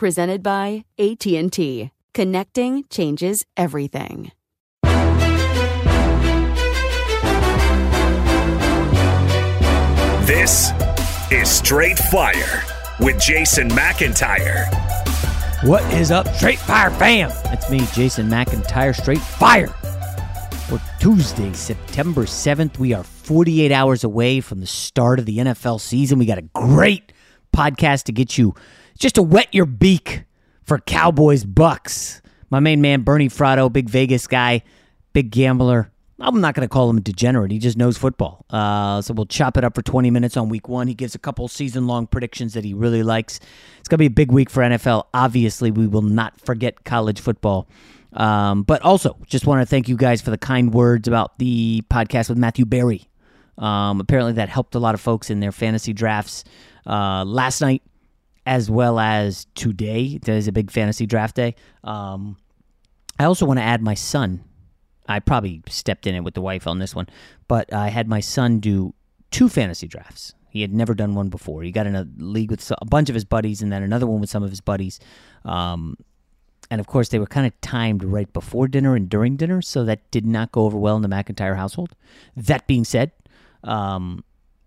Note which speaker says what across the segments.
Speaker 1: Presented by AT&T. Connecting changes everything.
Speaker 2: This is Straight Fire with Jason McIntyre.
Speaker 3: What is up, Straight Fire fam? It's me, Jason McIntyre, Straight Fire. For Tuesday, September 7th, we are 48 hours away from the start of the NFL season. We got a great podcast to get you just to wet your beak for Cowboys Bucks. My main man, Bernie Fratto, big Vegas guy, big gambler. I'm not going to call him a degenerate. He just knows football. Uh, so we'll chop it up for 20 minutes on week one. He gives a couple season long predictions that he really likes. It's going to be a big week for NFL. Obviously, we will not forget college football. Um, but also, just want to thank you guys for the kind words about the podcast with Matthew Berry. Um, apparently, that helped a lot of folks in their fantasy drafts uh, last night, as well as today. There's a big fantasy draft day. Um, I also want to add my son. I probably stepped in it with the wife on this one, but I had my son do two fantasy drafts. He had never done one before. He got in a league with a bunch of his buddies, and then another one with some of his buddies. Um, and of course, they were kind of timed right before dinner and during dinner, so that did not go over well in the McIntyre household. That being said, um,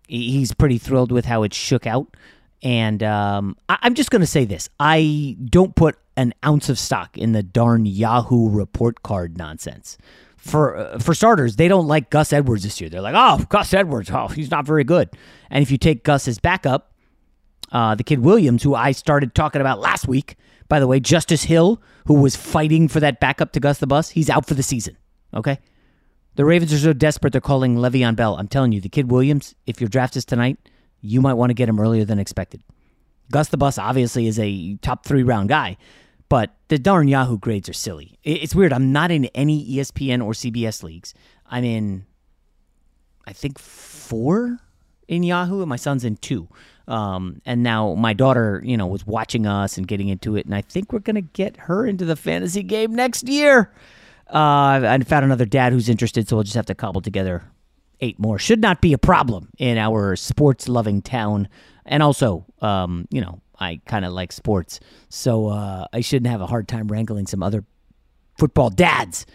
Speaker 3: he's pretty thrilled with how it shook out. And um, I- I'm just going to say this I don't put an ounce of stock in the darn Yahoo report card nonsense. For, uh, for starters, they don't like Gus Edwards this year. They're like, oh, Gus Edwards, oh, he's not very good. And if you take Gus as backup, uh, the kid Williams, who I started talking about last week, by the way, Justice Hill, who was fighting for that backup to Gus the Bus, he's out for the season. Okay? The Ravens are so desperate they're calling Le'Veon Bell. I'm telling you, the kid Williams, if your draft is tonight, you might want to get him earlier than expected. Gus the Bus obviously is a top three round guy, but the darn Yahoo grades are silly. It's weird. I'm not in any ESPN or CBS leagues. I'm in, I think, four in Yahoo, and my son's in two. Um, and now my daughter, you know, was watching us and getting into it, and I think we're gonna get her into the fantasy game next year. Uh, I found another dad who's interested, so we'll just have to cobble together eight more. Should not be a problem in our sports loving town. And also, um, you know, I kind of like sports, so uh, I shouldn't have a hard time wrangling some other football dads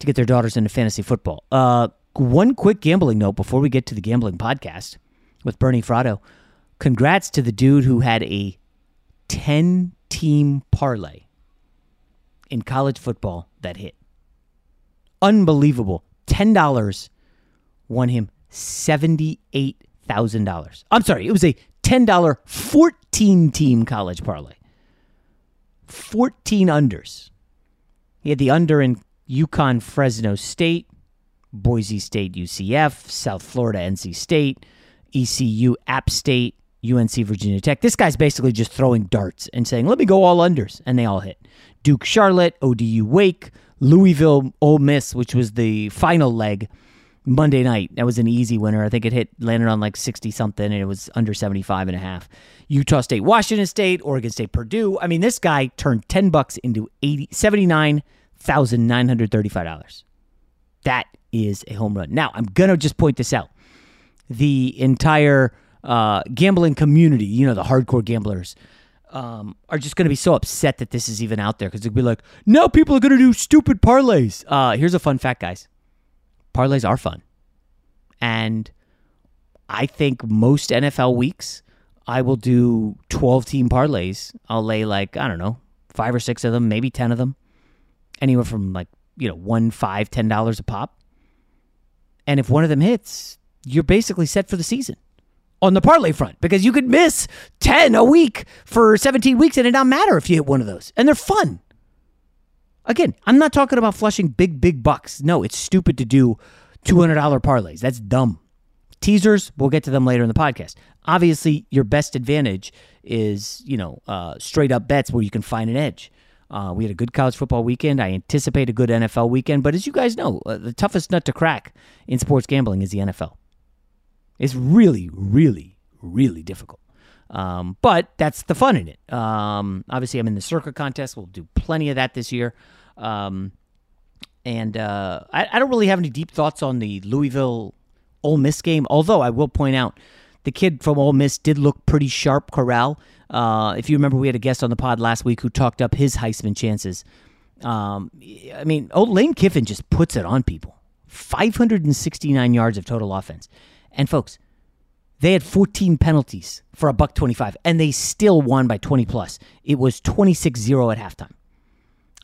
Speaker 3: to get their daughters into fantasy football. Uh, one quick gambling note before we get to the gambling podcast. with Bernie Fratto. Congrats to the dude who had a 10 team parlay in college football that hit. Unbelievable. $10 won him $78,000. I'm sorry, it was a $10 14 team college parlay. 14 unders. He had the under in UConn Fresno State, Boise State UCF, South Florida NC State, ECU App State, UNC Virginia Tech. This guy's basically just throwing darts and saying, let me go all unders. And they all hit. Duke Charlotte, ODU Wake, Louisville Ole Miss, which was the final leg Monday night. That was an easy winner. I think it hit landed on like 60 something and it was under 75 and a half. Utah State, Washington State, Oregon State, Purdue. I mean, this guy turned 10 bucks into 80 $79,935. That is a home run. Now, I'm going to just point this out. The entire uh, gambling community, you know, the hardcore gamblers, um, are just going to be so upset that this is even out there because they'll be like, now people are going to do stupid parlays. Uh, here's a fun fact, guys parlays are fun. And I think most NFL weeks, I will do 12 team parlays. I'll lay like, I don't know, five or six of them, maybe 10 of them, anywhere from like, you know, one, five, ten dollars a pop. And if one of them hits, you're basically set for the season on the parlay front because you could miss 10 a week for 17 weeks and it don't matter if you hit one of those. And they're fun. Again, I'm not talking about flushing big, big bucks. No, it's stupid to do $200 parlays. That's dumb. Teasers, we'll get to them later in the podcast. Obviously, your best advantage is, you know, uh, straight up bets where you can find an edge. Uh, we had a good college football weekend. I anticipate a good NFL weekend. But as you guys know, uh, the toughest nut to crack in sports gambling is the NFL. It's really, really, really difficult. Um, but that's the fun in it. Um, obviously, I'm in the circuit contest. We'll do plenty of that this year. Um, and uh, I, I, don't really have any deep thoughts on the Louisville Ole Miss game, although I will point out the kid from Ole Miss did look pretty sharp, Corral. Uh, if you remember, we had a guest on the pod last week who talked up his Heisman chances. Um, I mean, old Lane Kiffin just puts it on people 569 yards of total offense. And folks, they had 14 penalties for a buck 25, and they still won by 20 plus. It was 26 0 at halftime.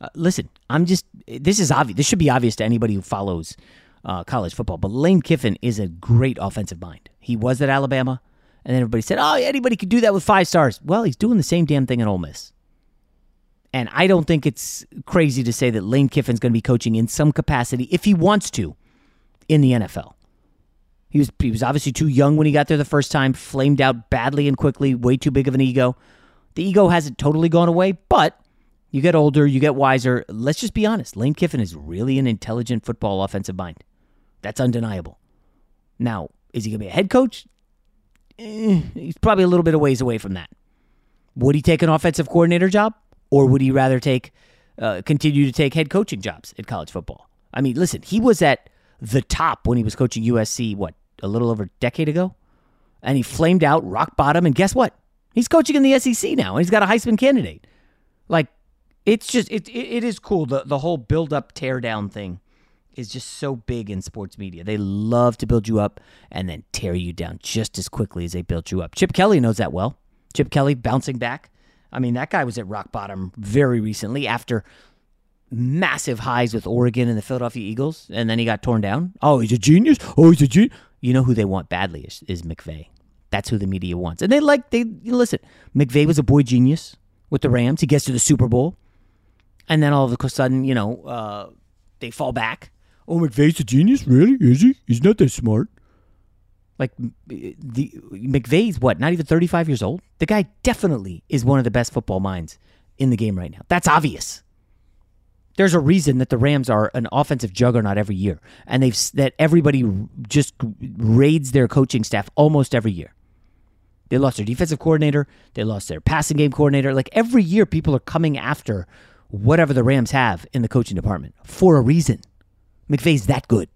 Speaker 3: Uh, listen, I'm just, this is obvious. This should be obvious to anybody who follows uh, college football, but Lane Kiffin is a great offensive mind. He was at Alabama, and then everybody said, oh, anybody could do that with five stars. Well, he's doing the same damn thing at Ole Miss. And I don't think it's crazy to say that Lane Kiffin's going to be coaching in some capacity, if he wants to, in the NFL. He was he was obviously too young when he got there the first time, flamed out badly and quickly, way too big of an ego. The ego hasn't totally gone away, but you get older, you get wiser. Let's just be honest. Lane Kiffin is really an intelligent football offensive mind. That's undeniable. Now, is he going to be a head coach? Eh, he's probably a little bit of ways away from that. Would he take an offensive coordinator job, or would he rather take uh, continue to take head coaching jobs at college football? I mean, listen, he was at the top when he was coaching USC, what, a little over a decade ago? And he flamed out, rock bottom, and guess what? He's coaching in the SEC now, and he's got a Heisman candidate. Like, it's just, it, it, it is cool. The, the whole build up, tear down thing is just so big in sports media. They love to build you up and then tear you down just as quickly as they built you up. Chip Kelly knows that well. Chip Kelly bouncing back. I mean, that guy was at rock bottom very recently after massive highs with Oregon and the Philadelphia Eagles, and then he got torn down. Oh, he's a genius. Oh, he's a genius. You know who they want badly is, is McVay. That's who the media wants, and they like they listen. McVay was a boy genius with the Rams. He gets to the Super Bowl, and then all of a sudden, you know, uh, they fall back. Oh, McVay's a genius, really? Is he? He's not that smart. Like the McVay's what? Not even thirty five years old. The guy definitely is one of the best football minds in the game right now. That's obvious. There's a reason that the Rams are an offensive juggernaut every year, and they've that everybody just raids their coaching staff almost every year. They lost their defensive coordinator, they lost their passing game coordinator. Like every year, people are coming after whatever the Rams have in the coaching department for a reason. McVay's that good.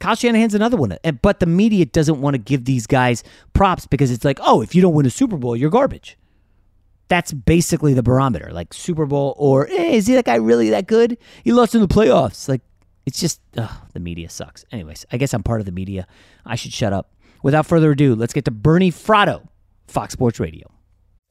Speaker 3: Kyle Shanahan's another one, but the media doesn't want to give these guys props because it's like, oh, if you don't win a Super Bowl, you're garbage that's basically the barometer. Like Super Bowl or eh, is he that guy really that good? He lost in the playoffs. Like it's just ugh, the media sucks. Anyways, I guess I'm part of the media. I should shut up. Without further ado, let's get to Bernie Fratto, Fox Sports Radio.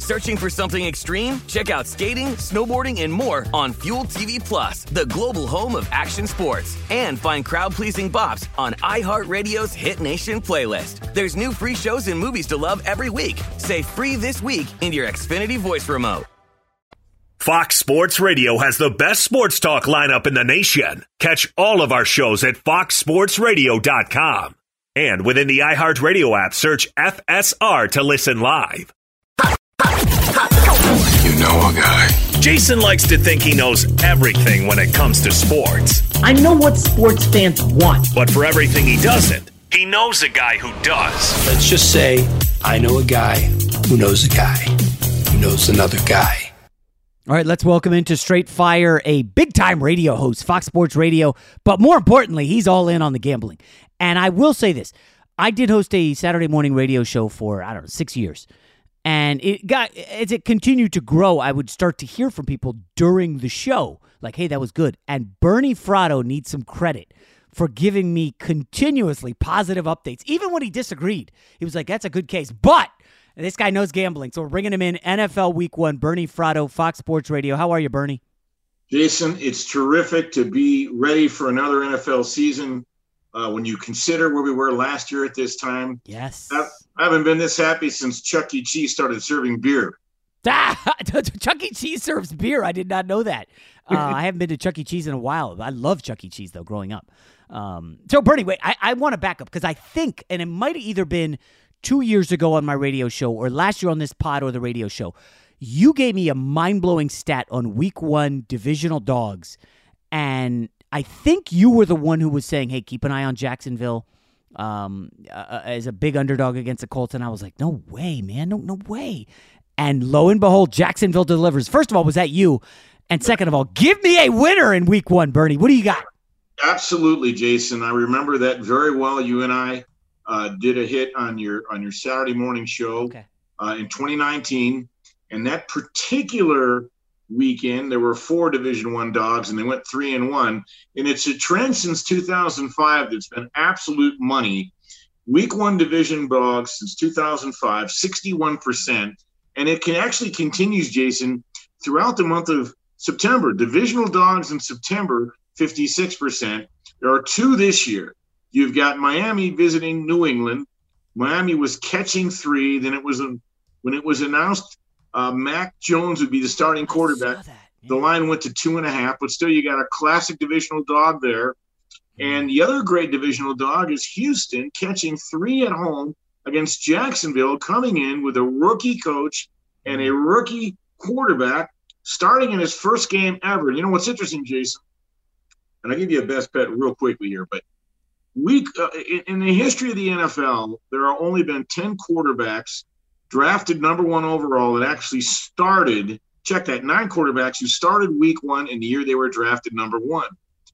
Speaker 4: Searching for something extreme? Check out skating, snowboarding, and more on Fuel TV Plus, the global home of action sports. And find crowd-pleasing bops on iHeartRadio's Hit Nation playlist. There's new free shows and movies to love every week. Say free this week in your Xfinity voice remote.
Speaker 2: Fox Sports Radio has the best sports talk lineup in the nation. Catch all of our shows at foxsportsradio.com. And within the iHeartRadio app, search FSR to listen live.
Speaker 5: You know a guy.
Speaker 2: Jason likes to think he knows everything when it comes to sports.
Speaker 6: I know what sports fans want.
Speaker 2: But for everything he doesn't, he knows a guy who does.
Speaker 5: Let's just say I know a guy who knows a guy who knows another guy.
Speaker 3: All right, let's welcome into Straight Fire a big time radio host, Fox Sports Radio, but more importantly, he's all in on the gambling. And I will say this I did host a Saturday morning radio show for, I don't know, six years. And it got, as it continued to grow, I would start to hear from people during the show, like, hey, that was good. And Bernie Fratto needs some credit for giving me continuously positive updates. Even when he disagreed, he was like, that's a good case. But this guy knows gambling, so we're bringing him in. NFL Week One, Bernie Fratto, Fox Sports Radio. How are you, Bernie?
Speaker 7: Jason, it's terrific to be ready for another NFL season. Uh, when you consider where we were last year at this time,
Speaker 3: yes,
Speaker 7: I, I haven't been this happy since Chuck E. Cheese started serving beer.
Speaker 3: Chuck E. Cheese serves beer. I did not know that. Uh, I haven't been to Chuck E. Cheese in a while. I love Chuck E. Cheese though, growing up. Um, so Bernie, wait, I, I want to back up because I think, and it might have either been two years ago on my radio show or last year on this pod or the radio show, you gave me a mind blowing stat on week one divisional dogs. And I think you were the one who was saying, hey, keep an eye on Jacksonville um, uh, as a big underdog against the Colts. And I was like, no way, man. No, no way. And lo and behold, Jacksonville delivers. First of all, was that you? And second of all, give me a winner in week one, Bernie. What do you got?
Speaker 7: Absolutely, Jason. I remember that very well. You and I uh, did a hit on your on your Saturday morning show
Speaker 3: okay.
Speaker 7: uh, in 2019, and that particular weekend there were four Division One dogs, and they went three and one. And it's a trend since 2005 that's been absolute money. Week one division dogs since 2005, 61%, and it can actually continues, Jason, throughout the month of September. Divisional dogs in September, 56%. There are two this year. You've got Miami visiting New England. Miami was catching three. Then it was a, when it was announced uh, Mac Jones would be the starting quarterback. The line went to two and a half, but still, you got a classic divisional dog there. And the other great divisional dog is Houston catching three at home against Jacksonville, coming in with a rookie coach and a rookie quarterback starting in his first game ever. You know what's interesting, Jason? And I'll give you a best bet real quickly here, but week uh, in, in the history of the NFL, there have only been 10 quarterbacks drafted number one overall that actually started, check that, nine quarterbacks who started week one in the year they were drafted number one.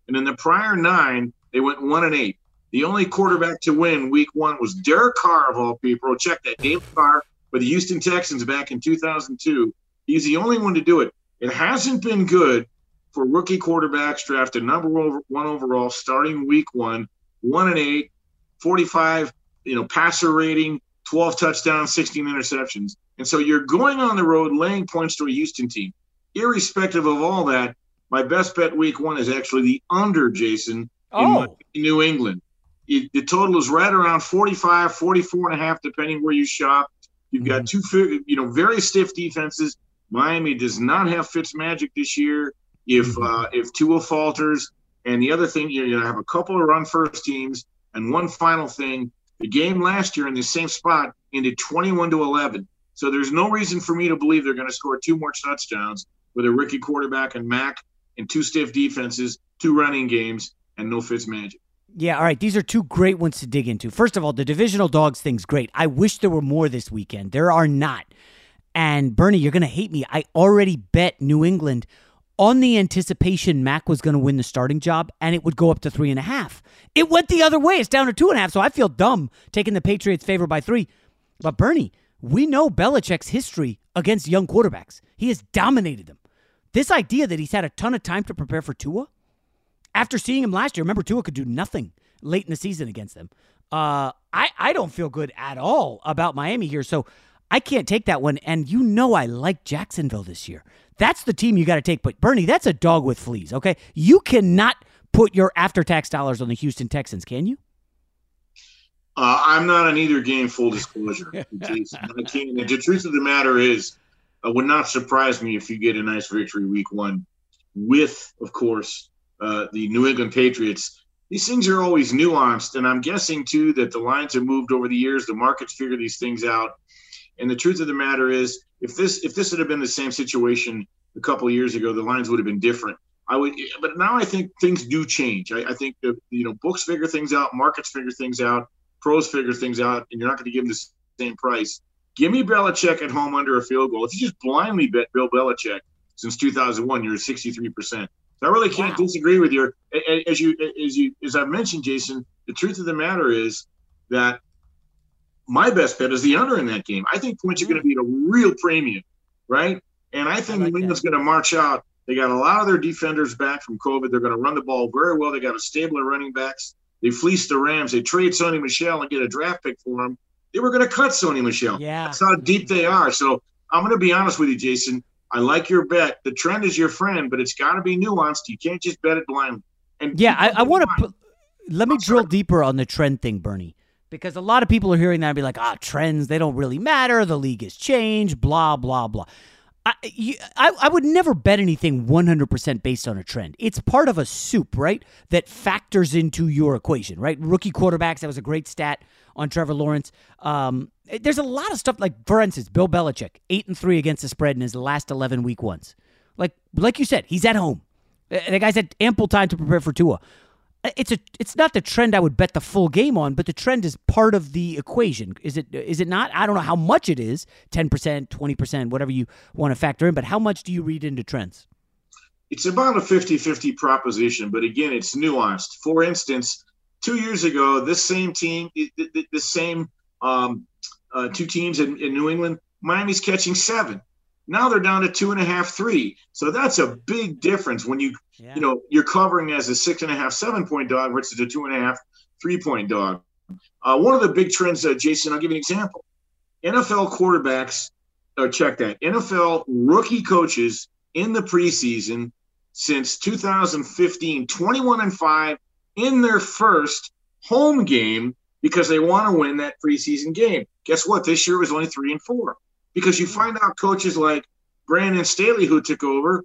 Speaker 7: And in the prior nine, they went one and eight. The only quarterback to win week one was Derek Carr, of all people. Check that, Dave Carr for the Houston Texans back in 2002. He's the only one to do it. It hasn't been good for rookie quarterbacks drafted number one overall starting week one, one and eight, 45, you know, passer rating, 12 touchdowns, 16 interceptions. And so you're going on the road laying points to a Houston team. Irrespective of all that, my best bet week one is actually the under, Jason,
Speaker 3: oh.
Speaker 7: in New England. It, the total is right around 45, 44 and a half, depending where you shop. You've got mm-hmm. two, you know, very stiff defenses. Miami does not have Fitz magic this year. If mm-hmm. uh, if Tua falters, and the other thing, you're going to have a couple of run first teams. And one final thing, the game last year in the same spot ended 21 to 11. So there's no reason for me to believe they're going to score two more touchdowns with a rookie quarterback and Mac and two stiff defenses, two running games, and no Fitz magic.
Speaker 3: Yeah, all right. These are two great ones to dig into. First of all, the divisional dogs thing's great. I wish there were more this weekend. There are not. And Bernie, you're going to hate me. I already bet New England on the anticipation Mac was going to win the starting job and it would go up to three and a half. It went the other way. It's down to two and a half. So I feel dumb taking the Patriots' favor by three. But Bernie, we know Belichick's history against young quarterbacks. He has dominated them. This idea that he's had a ton of time to prepare for Tua, after seeing him last year, remember Tua could do nothing late in the season against them. Uh, I, I don't feel good at all about Miami here. So I can't take that one. And you know I like Jacksonville this year. That's the team you got to take. But Bernie, that's a dog with fleas, okay? You cannot put your after tax dollars on the Houston Texans, can you?
Speaker 7: Uh, I'm not on either game, full disclosure. Jason. I can't. The truth of the matter is, it would not surprise me if you get a nice victory week one with, of course, uh, the New England Patriots. These things are always nuanced, and I'm guessing too that the lines have moved over the years. The markets figure these things out, and the truth of the matter is, if this if this had been the same situation a couple of years ago, the lines would have been different. I would, but now I think things do change. I, I think that you know books figure things out, markets figure things out, pros figure things out, and you're not going to give them the same price. Give me Belichick at home under a field goal. If you just blindly bet Bill Belichick since 2001, you're at 63 percent. So I really can't wow. disagree with you. As you as you as I've mentioned, Jason, the truth of the matter is that my best bet is the under in that game. I think points are going to be at a real premium, right? And I think like New England's going to march out. They got a lot of their defenders back from COVID. They're going to run the ball very well. They got a stable of running backs. They fleeced the Rams. They trade Sony Michel and get a draft pick for him. They were going to cut Sony Michel.
Speaker 3: Yeah.
Speaker 7: That's how deep they are. So I'm going to be honest with you, Jason. I like your bet. The trend is your friend, but it's got to be nuanced. You can't just bet it blindly. And
Speaker 3: yeah, I, I want to let me drill deeper on the trend thing, Bernie, because a lot of people are hearing that and be like, ah, trends, they don't really matter. The league has changed, blah, blah, blah. I, you, I, I would never bet anything 100% based on a trend. It's part of a soup, right? That factors into your equation, right? Rookie quarterbacks, that was a great stat on Trevor Lawrence. Um, there's a lot of stuff like, for instance, Bill Belichick, eight and three against the spread in his last 11 week ones. Like, like you said, he's at home. The guy's had ample time to prepare for Tua it's a it's not the trend I would bet the full game on, but the trend is part of the equation. Is it is it not? I don't know how much it is, 10%, 20%, whatever you want to factor in, but how much do you read into trends?
Speaker 7: it's about a 50-50 proposition, but again, it's nuanced. For instance, two years ago, this same team, the, same um, uh, two teams in, in New England, Miami's catching seven. Now they're down to two and a half, three. So that's a big difference when you, yeah. you know, you're covering as a six and a half, seven point dog versus a two and a half, three point dog. Uh, one of the big trends, uh, Jason, I'll give you an example. NFL quarterbacks, uh, check that. NFL rookie coaches in the preseason since 2015, 21 and 5 in their first home game because they want to win that preseason game. Guess what? This year was only 3 and 4 because you find out coaches like Brandon Staley, who took over,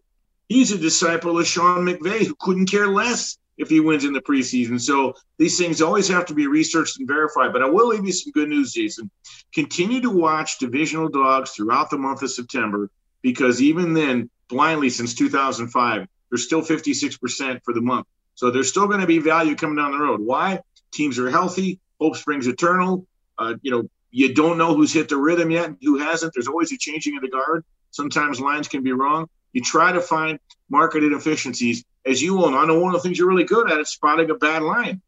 Speaker 7: he's a disciple of Sean McVay, who couldn't care less if he wins in the preseason. So these things always have to be researched and verified. But I will leave you some good news, Jason. Continue to watch divisional dogs throughout the month of September because even then, blindly since 2005, they're still 56% for the month. So there's still going to be value coming down the road. Why? Teams are healthy. Hope springs eternal. Uh, you know, you don't know who's hit the rhythm yet, who hasn't. There's always a changing of the guard. Sometimes lines can be wrong. You try to find market inefficiencies. As you will I know one of the things you're really good at is spotting a bad line.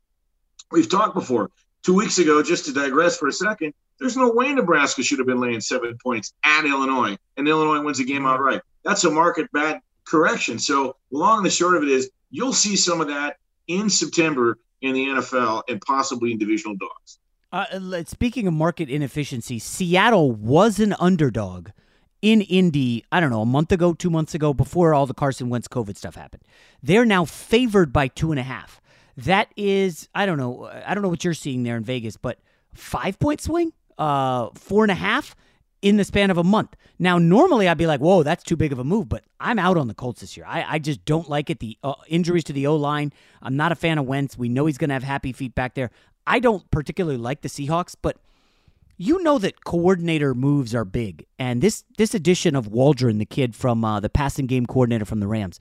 Speaker 7: We've talked before. Two weeks ago, just to digress for a second, there's no way Nebraska should have been laying seven points at Illinois, and Illinois wins the game outright. That's a market bad correction. So, long and the short of it is, you'll see some of that in September in the NFL and possibly in divisional dogs.
Speaker 3: Uh, speaking of market inefficiency, Seattle was an underdog in Indy, I don't know, a month ago, two months ago, before all the Carson Wentz COVID stuff happened. They're now favored by two and a half. That is, I don't know, I don't know what you're seeing there in Vegas, but five point swing, uh, four and a half in the span of a month. Now, normally I'd be like, whoa, that's too big of a move, but I'm out on the Colts this year. I, I just don't like it. The uh, injuries to the O line. I'm not a fan of Wentz. We know he's going to have happy feet back there. I don't particularly like the Seahawks, but you know that coordinator moves are big, and this this addition of Waldron, the kid from uh, the passing game coordinator from the Rams,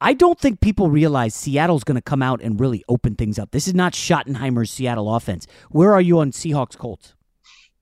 Speaker 3: I don't think people realize Seattle's going to come out and really open things up. This is not Schottenheimer's Seattle offense. Where are you on Seahawks Colts?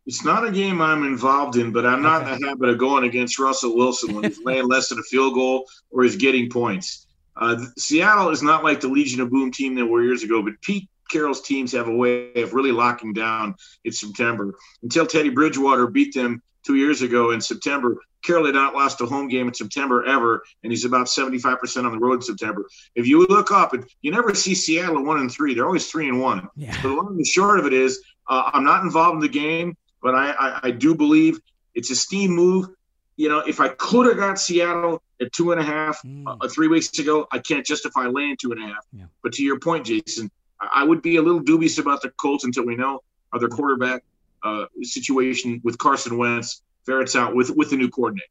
Speaker 7: It's not a game I'm involved in, but I'm not okay. in the habit of going against Russell Wilson when he's laying less than a field goal or he's getting points. Uh, Seattle is not like the Legion of Boom team that were years ago, but Pete Carroll's teams have a way of really locking down in September. Until Teddy Bridgewater beat them two years ago in September, Carroll had not lost a home game in September ever, and he's about 75% on the road in September. If you look up, you never see Seattle one and three. They're always three and one. Yeah. So the long and the short of it is, uh, I'm not involved in the game, but I, I, I do believe it's a steam move. You know, if I could have got Seattle at two and a half mm. uh, three weeks ago, I can't justify laying two and a half. Yeah. But to your point, Jason, I would be a little dubious about the Colts until we know how their quarterback uh, situation with Carson Wentz ferrets out with with the new coordinator.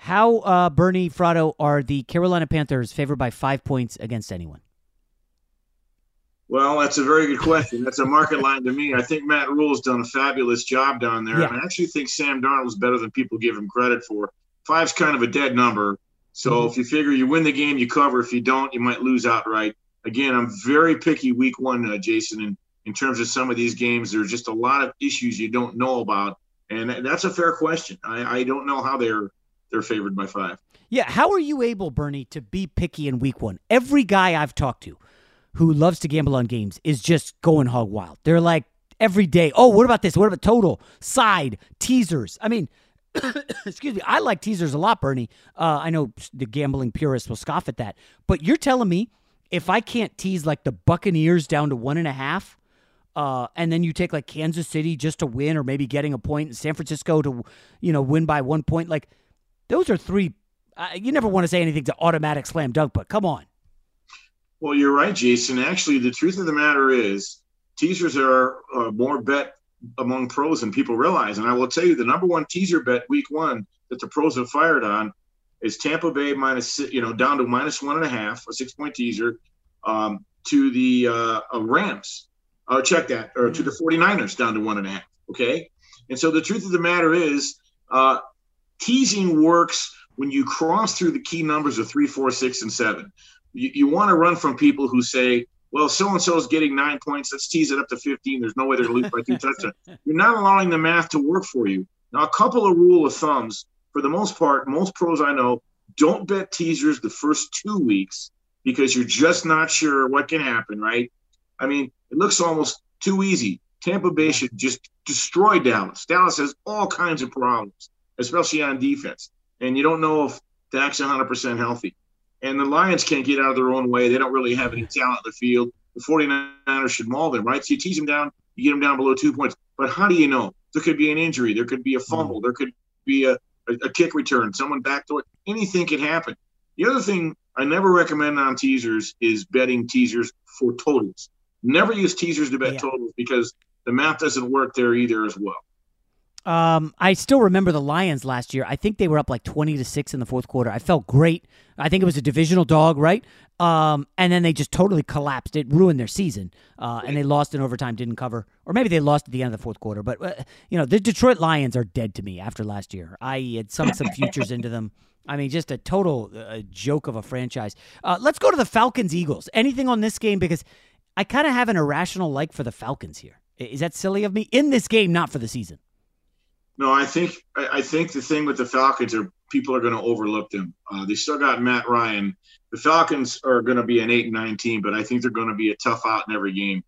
Speaker 3: How, uh, Bernie Fratto, are the Carolina Panthers favored by five points against anyone?
Speaker 7: Well, that's a very good question. That's a market line to me. I think Matt Rhule's done a fabulous job down there. Yeah. And I actually think Sam Darnold's better than people give him credit for. Five's kind of a dead number. So mm-hmm. if you figure you win the game, you cover. If you don't, you might lose outright again, I'm very picky week one, uh, Jason, in, in terms of some of these games. There's just a lot of issues you don't know about. And that's a fair question. I, I don't know how they're they're favored by five.
Speaker 3: Yeah, how are you able, Bernie, to be picky in week one? Every guy I've talked to who loves to gamble on games is just going hog wild. They're like every day, oh, what about this? What about total, side, teasers? I mean, excuse me, I like teasers a lot, Bernie. Uh, I know the gambling purists will scoff at that, but you're telling me if I can't tease like the Buccaneers down to one and a half, uh, and then you take like Kansas City just to win or maybe getting a point, and San Francisco to, you know, win by one point, like those are three. Uh, you never want to say anything to automatic slam dunk, but come on.
Speaker 7: Well, you're right, Jason. Actually, the truth of the matter is, teasers are uh, more bet among pros than people realize. And I will tell you, the number one teaser bet week one that the pros have fired on is Tampa Bay minus, you know, down to minus one and a half, a six point teaser, um, to the uh, uh, Rams. Uh, check that, or to the 49ers down to one and a half. Okay. And so the truth of the matter is, uh, teasing works when you cross through the key numbers of three, four, six, and seven. You, you want to run from people who say, well, so and so is getting nine points. Let's tease it up to 15. There's no way they're going to lose by two touchdowns. You're not allowing the math to work for you. Now, a couple of rule of thumbs for the most part, most pros I know don't bet teasers the first two weeks because you're just not sure what can happen, right? I mean, it looks almost too easy. Tampa Bay should just destroy Dallas. Dallas has all kinds of problems, especially on defense. And you don't know if Dak's 100% healthy. And the Lions can't get out of their own way. They don't really have any talent in the field. The 49ers should maul them, right? So you tease them down, you get them down below two points. But how do you know? There could be an injury. There could be a fumble. There could be a, a, a kick return. Someone backdoor. Anything could happen. The other thing I never recommend on teasers is betting teasers for totals. Never use teasers to bet yeah. totals because the math doesn't work there either as well.
Speaker 3: Um, I still remember the Lions last year. I think they were up like twenty to six in the fourth quarter. I felt great. I think it was a divisional dog, right? Um, and then they just totally collapsed. It ruined their season, uh, and they lost in overtime. Didn't cover, or maybe they lost at the end of the fourth quarter. But uh, you know, the Detroit Lions are dead to me after last year. I had sunk some futures into them. I mean, just a total uh, joke of a franchise. Uh, let's go to the Falcons Eagles. Anything on this game because I kind of have an irrational like for the Falcons here. Is that silly of me in this game, not for the season?
Speaker 7: No, I think I think the thing with the Falcons are people are going to overlook them. Uh, they still got Matt Ryan. The Falcons are going to be an eight and nine team, but I think they're going to be a tough out in every game.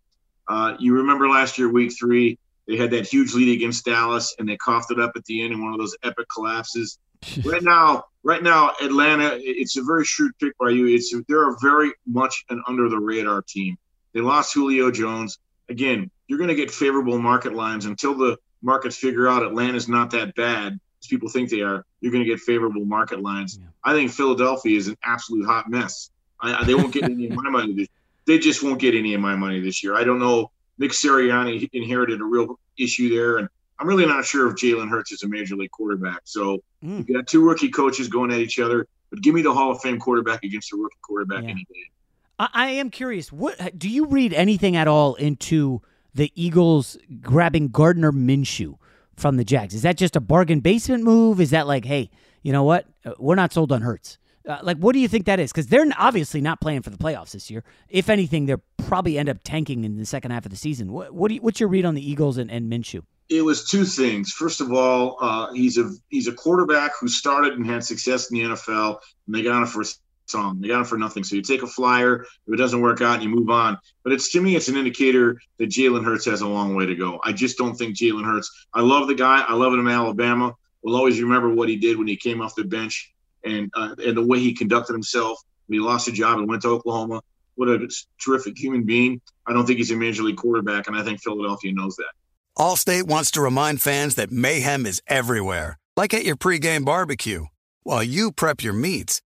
Speaker 7: Uh, you remember last year, week three, they had that huge lead against Dallas, and they coughed it up at the end in one of those epic collapses. right now, right now, Atlanta, it's a very shrewd pick by you. It's they're a very much an under the radar team. They lost Julio Jones. Again, you're going to get favorable market lines until the markets figure out Atlanta's not that bad as people think they are, you're going to get favorable market lines. Yeah. I think Philadelphia is an absolute hot mess. I, they won't get any of my money. This, they just won't get any of my money this year. I don't know. Nick Sirianni inherited a real issue there, and I'm really not sure if Jalen Hurts is a major league quarterback. So mm. you got two rookie coaches going at each other, but give me the Hall of Fame quarterback against a rookie quarterback yeah. any day.
Speaker 3: I, I am curious. What do you read anything at all into? The Eagles grabbing Gardner Minshew from the Jags? Is that just a bargain basement move? Is that like, hey, you know what? Uh, we're not sold on Hurts. Uh, like, what do you think that is? Because they're obviously not playing for the playoffs this year. If anything, they'll probably end up tanking in the second half of the season. What, what you, what's your read on the Eagles and, and Minshew?
Speaker 7: It was two things. First of all, uh, he's a he's a quarterback who started and had success in the NFL, and they got him for song. They got him for nothing. So you take a flyer. If it doesn't work out, you move on. But it's to me, it's an indicator that Jalen Hurts has a long way to go. I just don't think Jalen Hurts. I love the guy. I love him in Alabama. We'll always remember what he did when he came off the bench and uh, and the way he conducted himself when he lost a job and went to Oklahoma. What a terrific human being. I don't think he's a major league quarterback, and I think Philadelphia knows that.
Speaker 8: Allstate wants to remind fans that mayhem is everywhere, like at your pregame barbecue. While you prep your meats,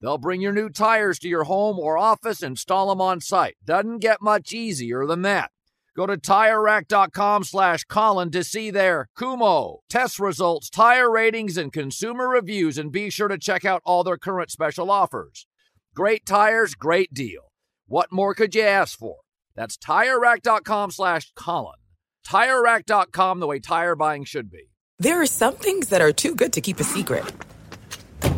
Speaker 9: They'll bring your new tires to your home or office, install them on site. Doesn't get much easier than that. Go to TireRack.com slash Colin to see their Kumho test results, tire ratings, and consumer reviews, and be sure to check out all their current special offers. Great tires, great deal. What more could you ask for? That's TireRack.com slash Colin. TireRack.com, the way tire buying should be.
Speaker 10: There are some things that are too good to keep a secret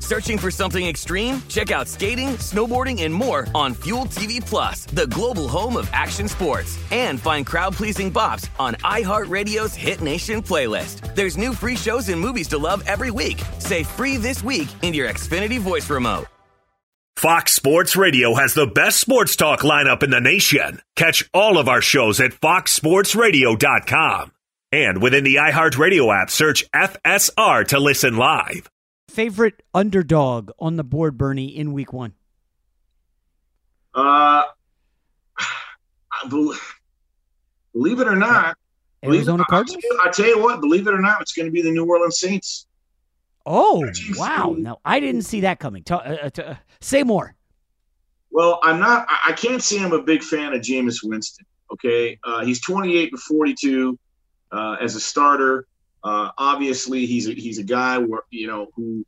Speaker 4: Searching for something extreme? Check out skating, snowboarding, and more on Fuel TV Plus, the global home of action sports. And find crowd-pleasing bops on iHeartRadio's Hit Nation playlist. There's new free shows and movies to love every week. Say free this week in your Xfinity voice remote.
Speaker 2: Fox Sports Radio has the best sports talk lineup in the nation. Catch all of our shows at foxsportsradio.com. And within the iHeartRadio app, search FSR to listen live.
Speaker 3: Favorite underdog on the board, Bernie, in week one?
Speaker 7: Uh, believe it or not,
Speaker 3: Arizona Cardinals.
Speaker 7: I tell you what, believe it or not, it's going to be the New Orleans Saints.
Speaker 3: Oh wow! No, I didn't see that coming. uh, uh, say more.
Speaker 7: Well, I'm not. I can't say I'm a big fan of Jameis Winston. Okay, uh, he's 28 to 42 uh, as a starter. Uh, obviously, he's a, he's a guy where you know who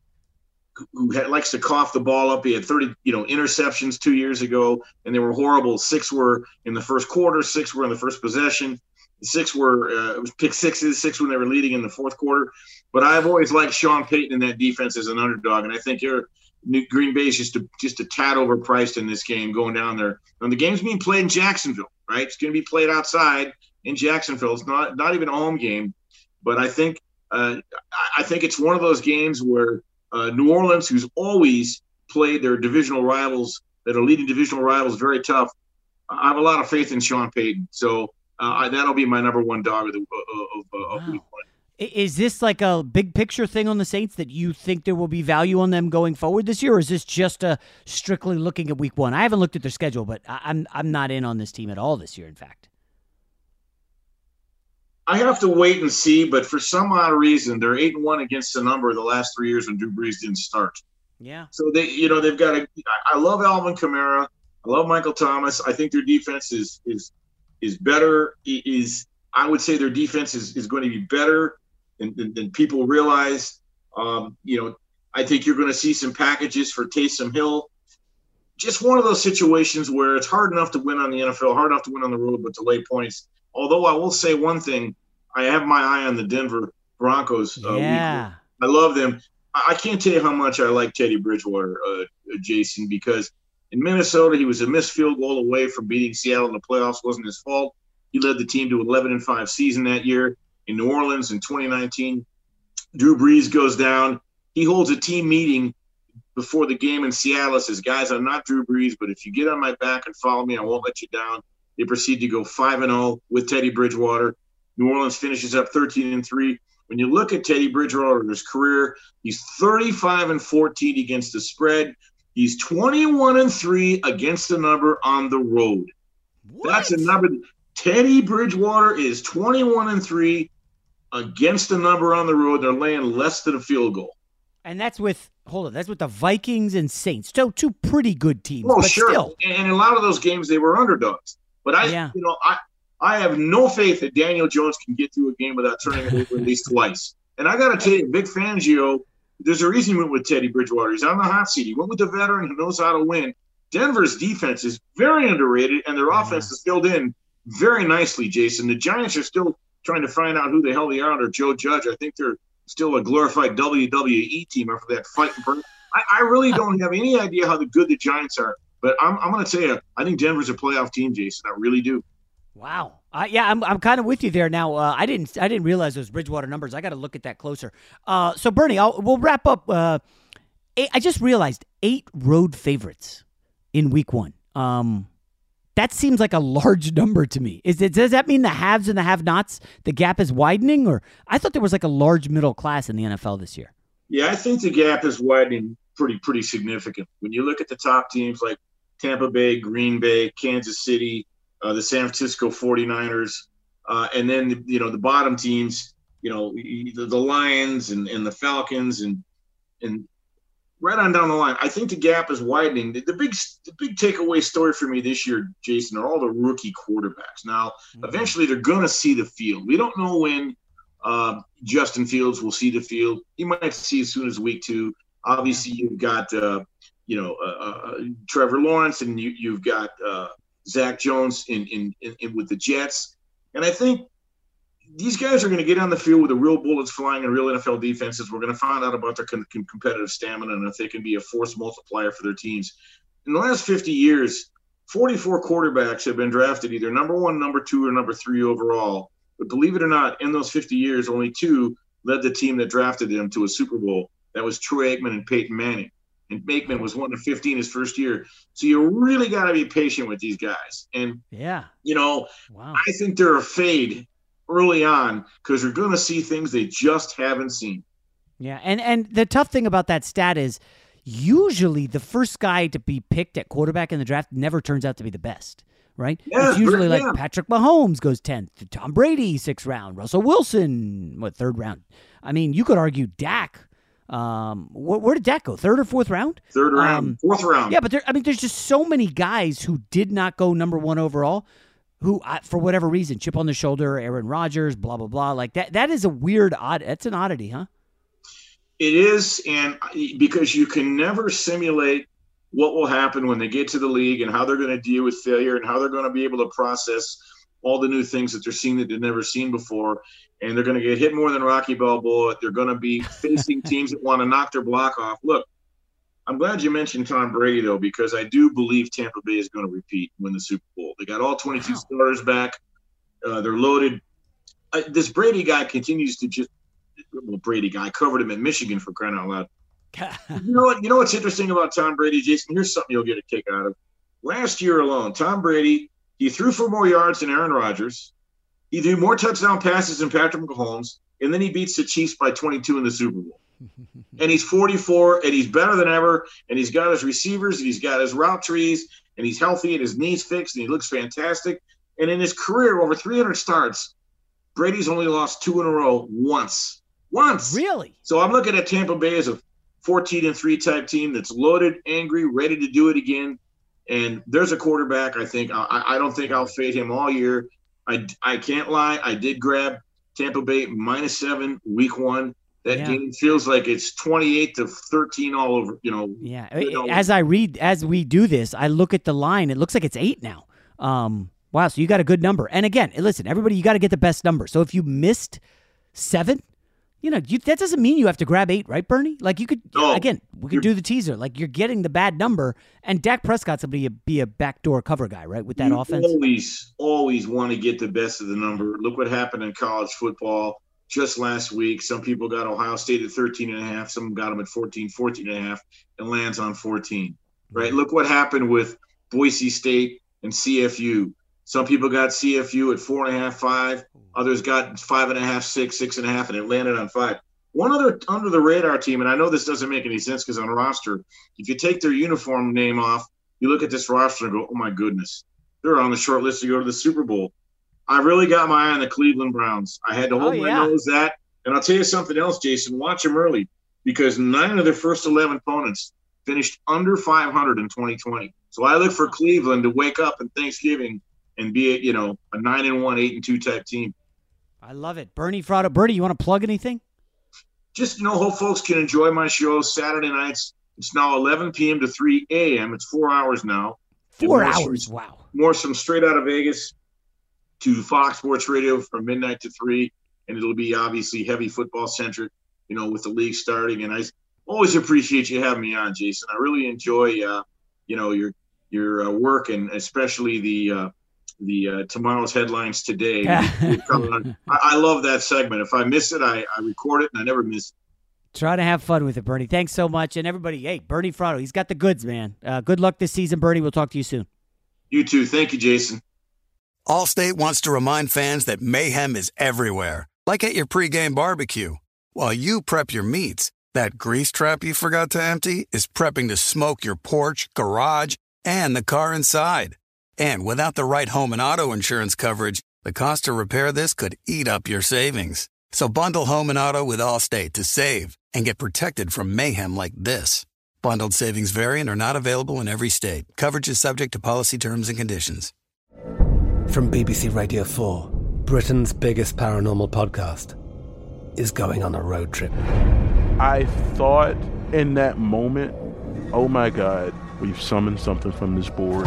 Speaker 7: who had, likes to cough the ball up. He had 30 you know interceptions two years ago, and they were horrible. Six were in the first quarter. Six were in the first possession. Six were uh, it was pick sixes. Six when they were leading in the fourth quarter. But I've always liked Sean Payton in that defense as an underdog, and I think you're Green Bay is just a, just a tad overpriced in this game going down there. And the game's being played in Jacksonville, right? It's going to be played outside in Jacksonville. It's not not even a home game, but I think uh, I think it's one of those games where uh, New Orleans, who's always played their divisional rivals that are leading divisional rivals very tough, I have a lot of faith in Sean Payton. So uh, that'll be my number one dog of, the, of, of,
Speaker 3: wow. Is this like a big picture thing on the Saints that you think there will be value on them going forward this year, or is this just a strictly looking at Week One? I haven't looked at their schedule, but I'm I'm not in on this team at all this year. In fact,
Speaker 7: I have to wait and see. But for some odd reason, they're eight and one against the number the last three years when Drew Brees didn't start.
Speaker 3: Yeah.
Speaker 7: So they, you know, they've got a. I love Alvin Kamara. I love Michael Thomas. I think their defense is is is better. Is I would say their defense is, is going to be better than, than, than people realize. Um, you know, I think you're going to see some packages for Taysom Hill. Just one of those situations where it's hard enough to win on the NFL, hard enough to win on the road, but to lay points. Although I will say one thing, I have my eye on the Denver Broncos.
Speaker 3: Uh, yeah,
Speaker 7: I love them. I can't tell you how much I like Teddy Bridgewater, uh, uh, Jason, because in Minnesota he was a missed field goal away from beating Seattle in the playoffs. wasn't his fault. He led the team to 11 and five season that year in New Orleans in 2019. Drew Brees goes down. He holds a team meeting before the game in Seattle. Says, "Guys, I'm not Drew Brees, but if you get on my back and follow me, I won't let you down." They proceed to go five and zero oh with Teddy Bridgewater. New Orleans finishes up 13 and three. When you look at Teddy Bridgewater's career, he's 35 and 14 against the spread. He's 21 and three against the number on the road. What? That's a number. Teddy Bridgewater is 21 and 3 against the number on the road. They're laying less than a field goal.
Speaker 3: And that's with hold on, that's with the Vikings and Saints. So two pretty good teams.
Speaker 7: Oh,
Speaker 3: but
Speaker 7: sure.
Speaker 3: Still.
Speaker 7: And in a lot of those games they were underdogs. But I yeah. you know, I I have no faith that Daniel Jones can get through a game without turning it over at least twice. And I gotta tell you, Vic Fangio, there's a reason he went with Teddy Bridgewater. He's on the hot seat. He went with the veteran who knows how to win. Denver's defense is very underrated, and their offense is filled in very nicely, Jason. The Giants are still trying to find out who the hell they are under Joe Judge. I think they're still a glorified WWE team after that fight. I, I really don't have any idea how the good the Giants are, but I'm, I'm going to tell you, I think Denver's a playoff team, Jason. I really do.
Speaker 3: Wow. Uh, yeah, I'm, I'm kind of with you there now. Uh, I didn't I didn't realize those Bridgewater numbers. I got to look at that closer. Uh, so Bernie, I'll, we'll wrap up. Uh, eight, I just realized eight road favorites in Week One. Um, that seems like a large number to me. Is it, does that mean the haves and the have-nots, the gap is widening, or I thought there was like a large middle class in the NFL this year?
Speaker 7: Yeah, I think the gap is widening. pretty pretty significant. When you look at the top teams like Tampa Bay, Green Bay, Kansas City, uh, the San Francisco 49ers, uh, and then you know the bottom teams, you know the, the Lions and, and the Falcons and and right on down the line. I think the gap is widening. The, the, big the big takeaway story for me this year, Jason, are all the rookie quarterbacks. Now, mm-hmm. eventually, they're going to see the field. We don't know when uh, Justin Fields will see the field. He might see as soon as week two. Obviously, you've got uh, you know uh, uh Trevor Lawrence, and you, you've got uh, Zach Jones in, in, in, in with the Jets. And I think these guys are going to get on the field with the real bullets flying and real NFL defenses. We're going to find out about their com- competitive stamina and if they can be a force multiplier for their teams. In the last 50 years, 44 quarterbacks have been drafted either number one, number two, or number three overall. But believe it or not, in those 50 years, only two led the team that drafted them to a Super Bowl. That was Troy Aikman and Peyton Manning. And Aikman was one of 15 his first year. So you really got to be patient with these guys. And,
Speaker 3: yeah,
Speaker 7: you know, wow. I think they're a fade early on because you're going to see things they just haven't seen.
Speaker 3: Yeah, and and the tough thing about that stat is usually the first guy to be picked at quarterback in the draft never turns out to be the best, right?
Speaker 7: Yeah,
Speaker 3: it's usually
Speaker 7: yeah.
Speaker 3: like Patrick Mahomes goes 10th, Tom Brady sixth round, Russell Wilson what third round. I mean, you could argue Dak um, where, where, did that go? Third or fourth round?
Speaker 7: Third round, um, fourth round.
Speaker 3: Yeah, but there, I mean, there's just so many guys who did not go number one overall who, for whatever reason, chip on the shoulder, Aaron Rodgers, blah blah blah. Like that. That is a weird odd. That's an oddity, huh?
Speaker 7: It is, and because you can never simulate what will happen when they get to the league and how they're going to deal with failure and how they're going to be able to process all the new things that they're seeing that they've never seen before. And they're going to get hit more than Rocky Balboa. They're going to be facing teams that want to knock their block off. Look, I'm glad you mentioned Tom Brady though, because I do believe Tampa Bay is going to repeat, win the Super Bowl. They got all 22 wow. starters back. Uh, they're loaded. Uh, this Brady guy continues to just. Well, Brady guy I covered him in Michigan for crying out loud. you know what? You know what's interesting about Tom Brady, Jason? Here's something you'll get a kick out of. Last year alone, Tom Brady he threw for more yards than Aaron Rodgers. He threw more touchdown passes than Patrick Mahomes, and then he beats the Chiefs by 22 in the Super Bowl. And he's 44 and he's better than ever and he's got his receivers and he's got his route trees and he's healthy and his knees fixed and he looks fantastic. And in his career over 300 starts brady's only lost two in a row once. Once.
Speaker 3: Really?
Speaker 7: So i'm looking at tampa bay as a 14 and 3 type team that's loaded angry ready to do it again. And there's a quarterback i think. I, I don't think i'll fade him all year I, I can't lie i did grab tampa bay minus seven week one. That yeah. game feels like it's 28 to 13 all over you know.
Speaker 3: Yeah as i read as we do this i look at the line it looks like it's eight now. Um wow so you got a good number. And again listen everybody you got to get the best number. So if you missed seven you know you, that doesn't mean you have to grab eight right bernie like you could no, again we could do the teaser like you're getting the bad number and Dak Prescott's going to be a backdoor cover guy right with that offense
Speaker 7: always always want to get the best of the number look what happened in college football just last week. Some people got Ohio State at 13 and a half. Some got them at 14, 14 and a half, and lands on 14. Right? Mm-hmm. Look what happened with Boise State and CFU. Some people got CFU at four and a half, five. Others got five and a half, six, six and a half, and it landed on five. One other under the radar team, and I know this doesn't make any sense because on a roster, if you take their uniform name off, you look at this roster and go, oh my goodness, they're on the short list to go to the Super Bowl. I really got my eye on the Cleveland Browns. I had to oh, hold oh, yeah. my nose that. And I'll tell you something else, Jason. Watch them early because nine of their first 11 opponents finished under 500 in 2020. So I look for Cleveland to wake up in Thanksgiving and be, a, you know, a nine and one, eight and two type team.
Speaker 3: I love it, Bernie Fratto. Bernie, you want to plug anything?
Speaker 7: Just you know, hope folks can enjoy my show Saturday nights. It's now 11 p.m. to 3 a.m. It's four hours now.
Speaker 3: Four hours. wow.
Speaker 7: More some straight out of Vegas to Fox Sports Radio from midnight to three, and it'll be obviously heavy football centric, you know, with the league starting. And I always appreciate you having me on, Jason. I really enjoy, uh, you know, your your uh, work and especially the uh, the uh, tomorrow's headlines today. I, I, love that segment. If I miss it, I, I record it and I never miss it.
Speaker 3: Try to have fun with it, Bernie. Thanks so much. And everybody, hey, Bernie Fratto, he's got the goods, man. Uh, good luck this season, Bernie. We'll talk to you soon.
Speaker 7: You too. Thank you, Jason.
Speaker 8: Allstate wants to remind fans that mayhem is everywhere, like at your pregame barbecue. While you prep your meats, That grease trap you forgot to empty is prepping to smoke your porch, garage, and the car inside. And without the right home and auto insurance coverage, the cost to repair this could eat up your savings. So bundle home and auto with Allstate to save and get protected from mayhem like this. Bundled savings variant are not available in every state. Coverage is subject to policy terms and conditions.
Speaker 11: From BBC Radio 4, Britain's biggest paranormal podcast is going on a road trip.
Speaker 12: I thought in that moment, oh my God, we've summoned something from this board.